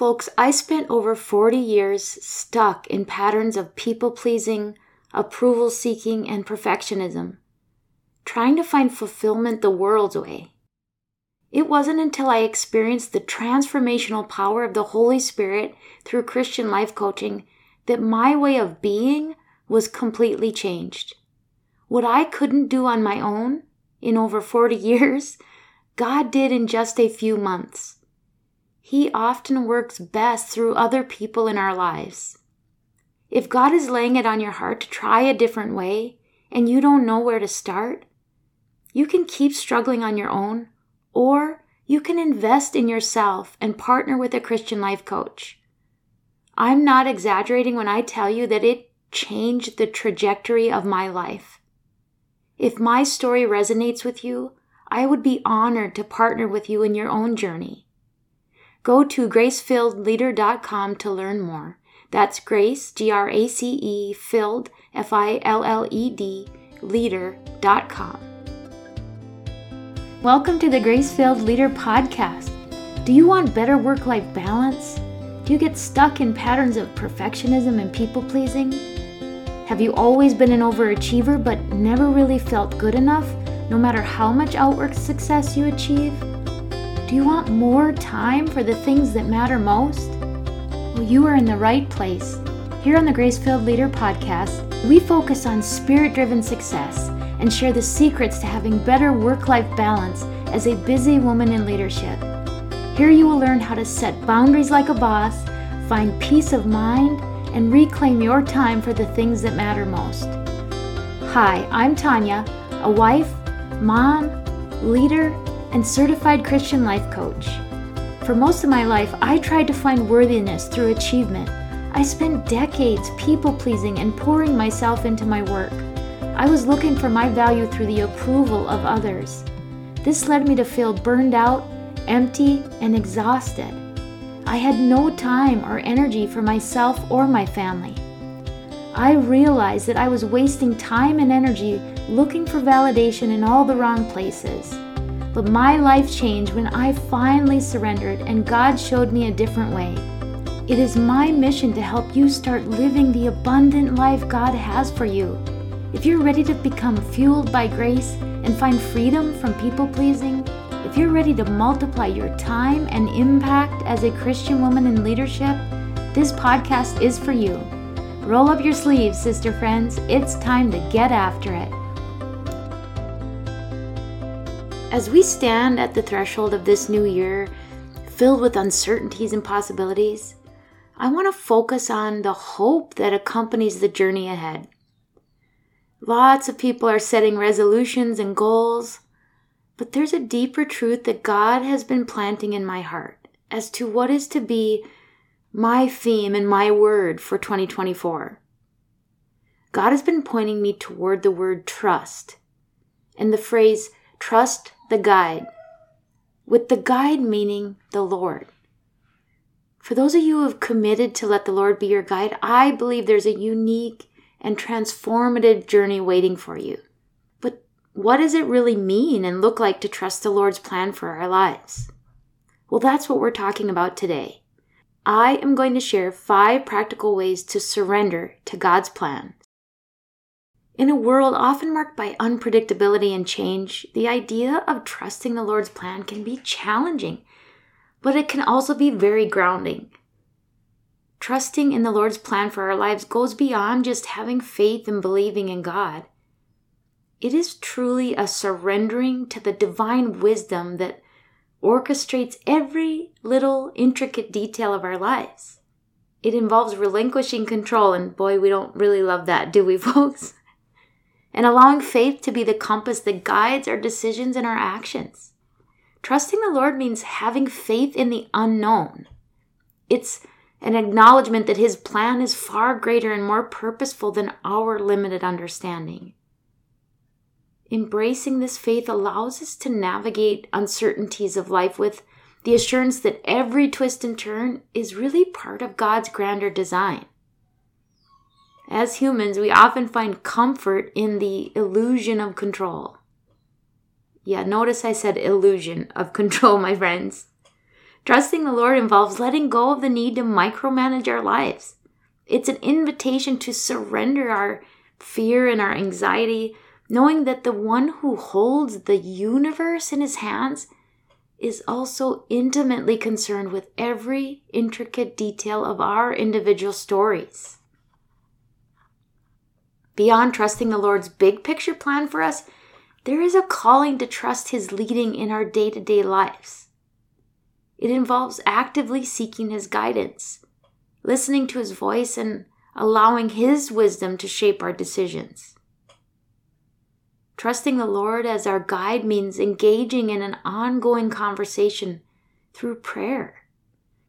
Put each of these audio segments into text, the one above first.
Folks, I spent over 40 years stuck in patterns of people pleasing, approval seeking, and perfectionism, trying to find fulfillment the world's way. It wasn't until I experienced the transformational power of the Holy Spirit through Christian life coaching that my way of being was completely changed. What I couldn't do on my own in over 40 years, God did in just a few months. He often works best through other people in our lives. If God is laying it on your heart to try a different way and you don't know where to start, you can keep struggling on your own or you can invest in yourself and partner with a Christian life coach. I'm not exaggerating when I tell you that it changed the trajectory of my life. If my story resonates with you, I would be honored to partner with you in your own journey. Go to gracefilledleader.com to learn more. That's Grace, G R A C E, filled, F I L L E D, leader.com. Welcome to the Grace Filled Leader Podcast. Do you want better work life balance? Do you get stuck in patterns of perfectionism and people pleasing? Have you always been an overachiever but never really felt good enough, no matter how much outwork success you achieve? Do you want more time for the things that matter most? Well, you are in the right place. Here on the Grace Filled Leader podcast, we focus on spirit driven success and share the secrets to having better work life balance as a busy woman in leadership. Here you will learn how to set boundaries like a boss, find peace of mind, and reclaim your time for the things that matter most. Hi, I'm Tanya, a wife, mom, leader, and certified Christian life coach. For most of my life, I tried to find worthiness through achievement. I spent decades people pleasing and pouring myself into my work. I was looking for my value through the approval of others. This led me to feel burned out, empty, and exhausted. I had no time or energy for myself or my family. I realized that I was wasting time and energy looking for validation in all the wrong places. But my life changed when I finally surrendered and God showed me a different way. It is my mission to help you start living the abundant life God has for you. If you're ready to become fueled by grace and find freedom from people pleasing, if you're ready to multiply your time and impact as a Christian woman in leadership, this podcast is for you. Roll up your sleeves, sister friends. It's time to get after it. As we stand at the threshold of this new year, filled with uncertainties and possibilities, I want to focus on the hope that accompanies the journey ahead. Lots of people are setting resolutions and goals, but there's a deeper truth that God has been planting in my heart as to what is to be my theme and my word for 2024. God has been pointing me toward the word trust and the phrase trust the guide, with the guide meaning the Lord. For those of you who have committed to let the Lord be your guide, I believe there's a unique and transformative journey waiting for you. But what does it really mean and look like to trust the Lord's plan for our lives? Well, that's what we're talking about today. I am going to share five practical ways to surrender to God's plan in a world often marked by unpredictability and change, the idea of trusting the Lord's plan can be challenging, but it can also be very grounding. Trusting in the Lord's plan for our lives goes beyond just having faith and believing in God. It is truly a surrendering to the divine wisdom that orchestrates every little intricate detail of our lives. It involves relinquishing control, and boy, we don't really love that, do we, folks? And allowing faith to be the compass that guides our decisions and our actions. Trusting the Lord means having faith in the unknown. It's an acknowledgement that His plan is far greater and more purposeful than our limited understanding. Embracing this faith allows us to navigate uncertainties of life with the assurance that every twist and turn is really part of God's grander design. As humans, we often find comfort in the illusion of control. Yeah, notice I said illusion of control, my friends. Trusting the Lord involves letting go of the need to micromanage our lives. It's an invitation to surrender our fear and our anxiety, knowing that the one who holds the universe in his hands is also intimately concerned with every intricate detail of our individual stories. Beyond trusting the Lord's big picture plan for us, there is a calling to trust His leading in our day to day lives. It involves actively seeking His guidance, listening to His voice, and allowing His wisdom to shape our decisions. Trusting the Lord as our guide means engaging in an ongoing conversation through prayer.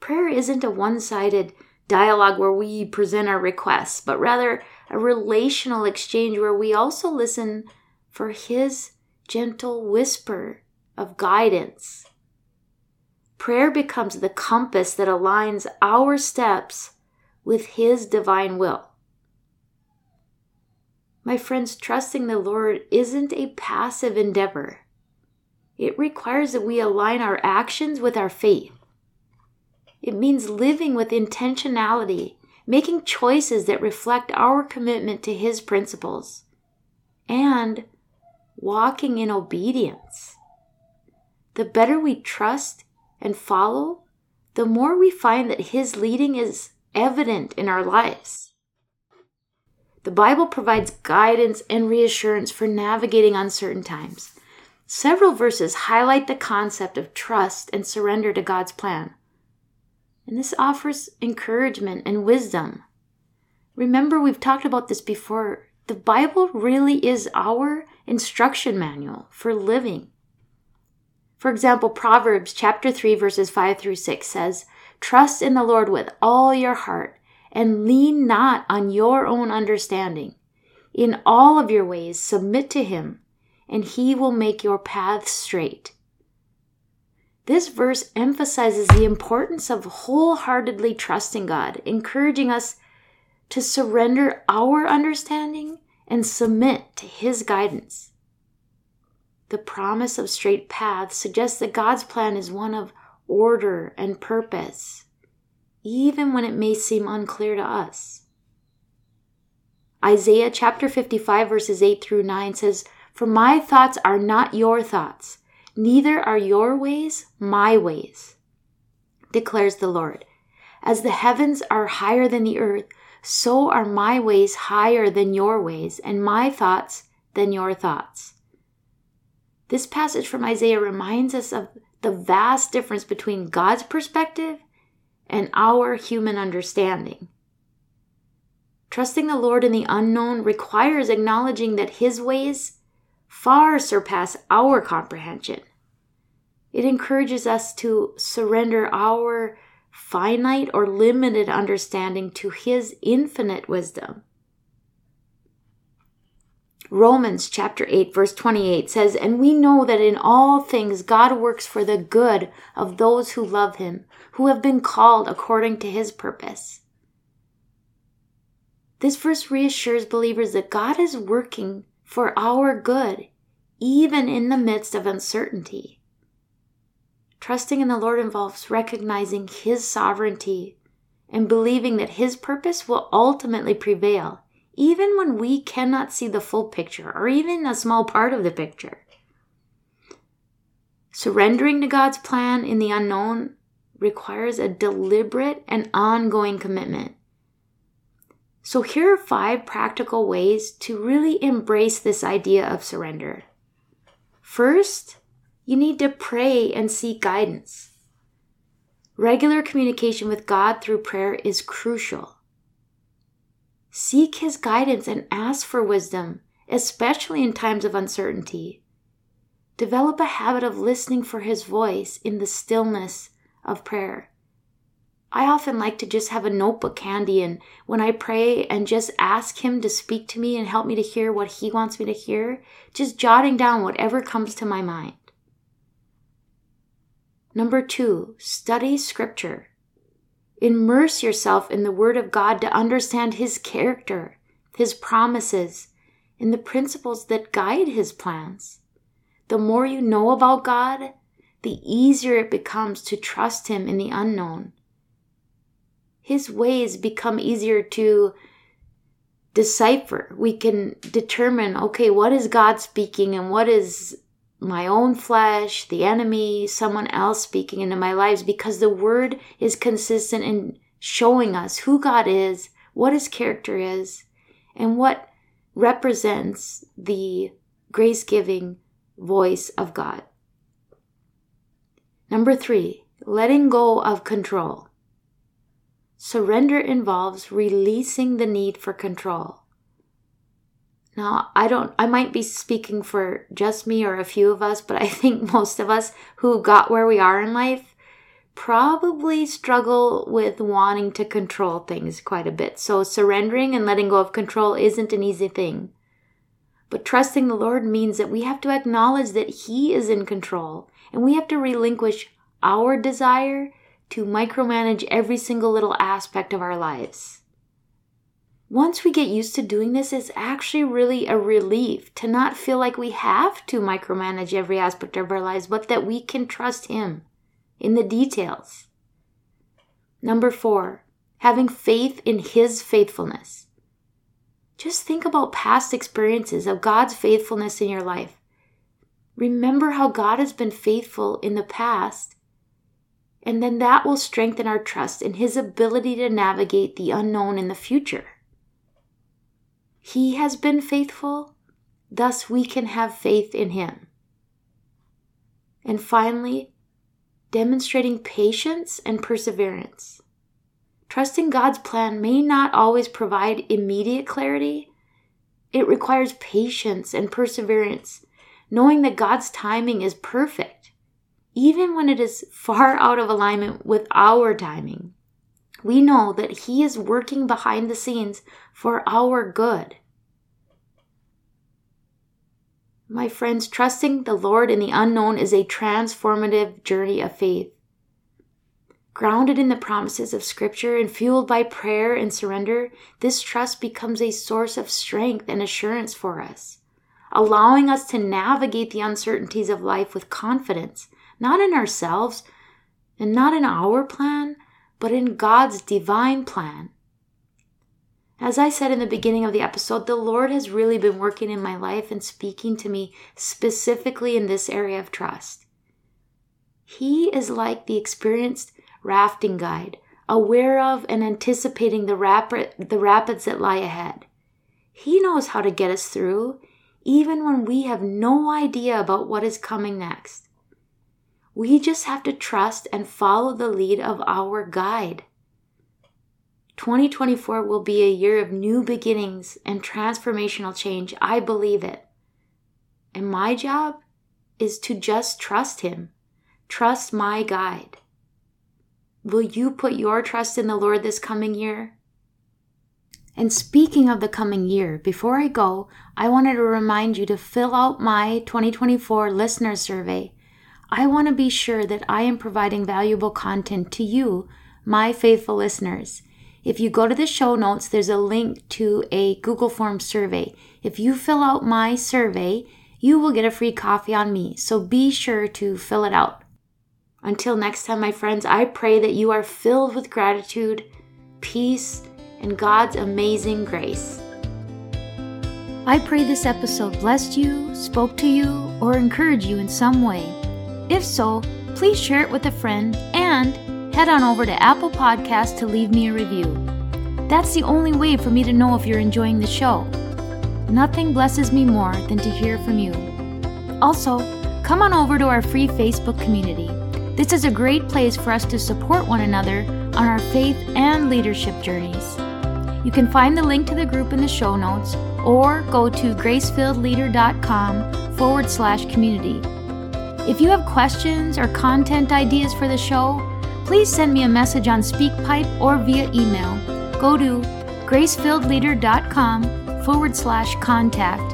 Prayer isn't a one sided dialogue where we present our requests, but rather a relational exchange where we also listen for His gentle whisper of guidance. Prayer becomes the compass that aligns our steps with His divine will. My friends, trusting the Lord isn't a passive endeavor. It requires that we align our actions with our faith. It means living with intentionality, making choices that reflect our commitment to His principles, and walking in obedience. The better we trust and follow, the more we find that His leading is evident in our lives. The Bible provides guidance and reassurance for navigating uncertain times. Several verses highlight the concept of trust and surrender to God's plan. And this offers encouragement and wisdom. Remember, we've talked about this before. The Bible really is our instruction manual for living. For example, Proverbs chapter 3 verses 5 through 6 says, "Trust in the Lord with all your heart and lean not on your own understanding. In all of your ways, submit to him, and he will make your paths straight. This verse emphasizes the importance of wholeheartedly trusting God, encouraging us to surrender our understanding and submit to His guidance. The promise of straight paths suggests that God's plan is one of order and purpose even when it may seem unclear to us. Isaiah chapter 55, verses 8 through 9 says, For my thoughts are not your thoughts, neither are your ways my ways, declares the Lord. As the heavens are higher than the earth, so are my ways higher than your ways, and my thoughts than your thoughts. This passage from Isaiah reminds us of the vast difference between God's perspective and our human understanding. Trusting the Lord in the unknown requires acknowledging that His ways far surpass our comprehension. It encourages us to surrender our finite or limited understanding to His infinite wisdom. Romans chapter 8 verse 28 says, And we know that in all things God works for the good of those who love him, who have been called according to his purpose. This verse reassures believers that God is working for our good, even in the midst of uncertainty. Trusting in the Lord involves recognizing his sovereignty and believing that his purpose will ultimately prevail even when we cannot see the full picture or even a small part of the picture. Surrendering to God's plan in the unknown requires a deliberate and ongoing commitment. So, here are five practical ways to really embrace this idea of surrender. First, you need to pray and seek guidance. Regular communication with God through prayer is crucial. Seek His guidance and ask for wisdom, especially in times of uncertainty. Develop a habit of listening for His voice in the stillness of prayer. I often like to just have a notebook handy and when I pray and just ask Him to speak to me and help me to hear what He wants me to hear, just jotting down whatever comes to my mind. Number two, study Scripture. Immerse yourself in the Word of God to understand His character, His promises, and the principles that guide His plans. The more you know about God, the easier it becomes to trust Him in the unknown. His ways become easier to decipher. We can determine okay, what is God speaking and what is my own flesh, the enemy, someone else speaking into my lives because the word is consistent in showing us who God is, what his character is, and what represents the grace giving voice of God. Number three, letting go of control. Surrender involves releasing the need for control. Now, I don't, I might be speaking for just me or a few of us, but I think most of us who got where we are in life probably struggle with wanting to control things quite a bit. So, surrendering and letting go of control isn't an easy thing. But trusting the Lord means that we have to acknowledge that He is in control and we have to relinquish our desire to micromanage every single little aspect of our lives. Once we get used to doing this, it's actually really a relief to not feel like we have to micromanage every aspect of our lives, but that we can trust Him in the details. Number four, having faith in His faithfulness. Just think about past experiences of God's faithfulness in your life. Remember how God has been faithful in the past and then that will strengthen our trust in His ability to navigate the unknown in the future. He has been faithful, thus we can have faith in Him. And finally, demonstrating patience and perseverance. Trusting God's plan may not always provide immediate clarity. It requires patience and perseverance, knowing that God's timing is perfect even when it is far out of alignment with our timing. We know that He is working behind the scenes for our good. My friends, trusting the Lord in the unknown is a transformative journey of faith. Grounded in the promises of Scripture and fueled by prayer and surrender, this trust becomes a source of strength and assurance for us, allowing us to navigate the uncertainties of life with confidence not in ourselves and not in our plan, but in God's divine plan. As I said in the beginning of the episode, the Lord has really been working in my life and speaking to me specifically in this area of trust. He is like the experienced rafting guide, aware of and anticipating the, the rapids that lie ahead. He knows how to get us through, even when we have no idea about what is coming next. We just have to trust and follow the lead of our guide. 2024 will be a year of new beginnings and transformational change. I believe it. And my job is to just trust Him, trust my guide. Will you put your trust in the Lord this coming year? And speaking of the coming year, before I go, I wanted to remind you to fill out my 2024 listener survey. I want to be sure that I am providing valuable content to you, my faithful listeners. If you go to the show notes, there's a link to a Google Form survey. If you fill out my survey, you will get a free coffee on me, so be sure to fill it out. Until next time, my friends, I pray that you are filled with gratitude, peace, and God's amazing grace. I pray this episode blessed you, spoke to you, or encouraged you in some way. If so, please share it with a friend and head on over to Apple Podcasts to leave me a review. That's the only way for me to know if you're enjoying the show. Nothing blesses me more than to hear from you. Also, come on over to our free Facebook community. This is a great place for us to support one another on our faith and leadership journeys. You can find the link to the group in the show notes or go to gracefilledleader.com forward slash community if you have questions or content ideas for the show, please send me a message on SpeakPipe or via email. Go to gracefilledleader.com forward slash contact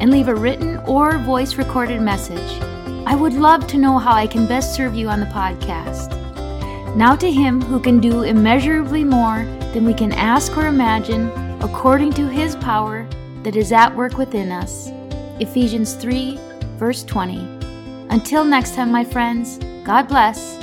and leave a written or voice recorded message. I would love to know how I can best serve you on the podcast. Now to Him who can do immeasurably more than we can ask or imagine, according to His power that is at work within us. Ephesians 3, verse 20. Until next time, my friends, God bless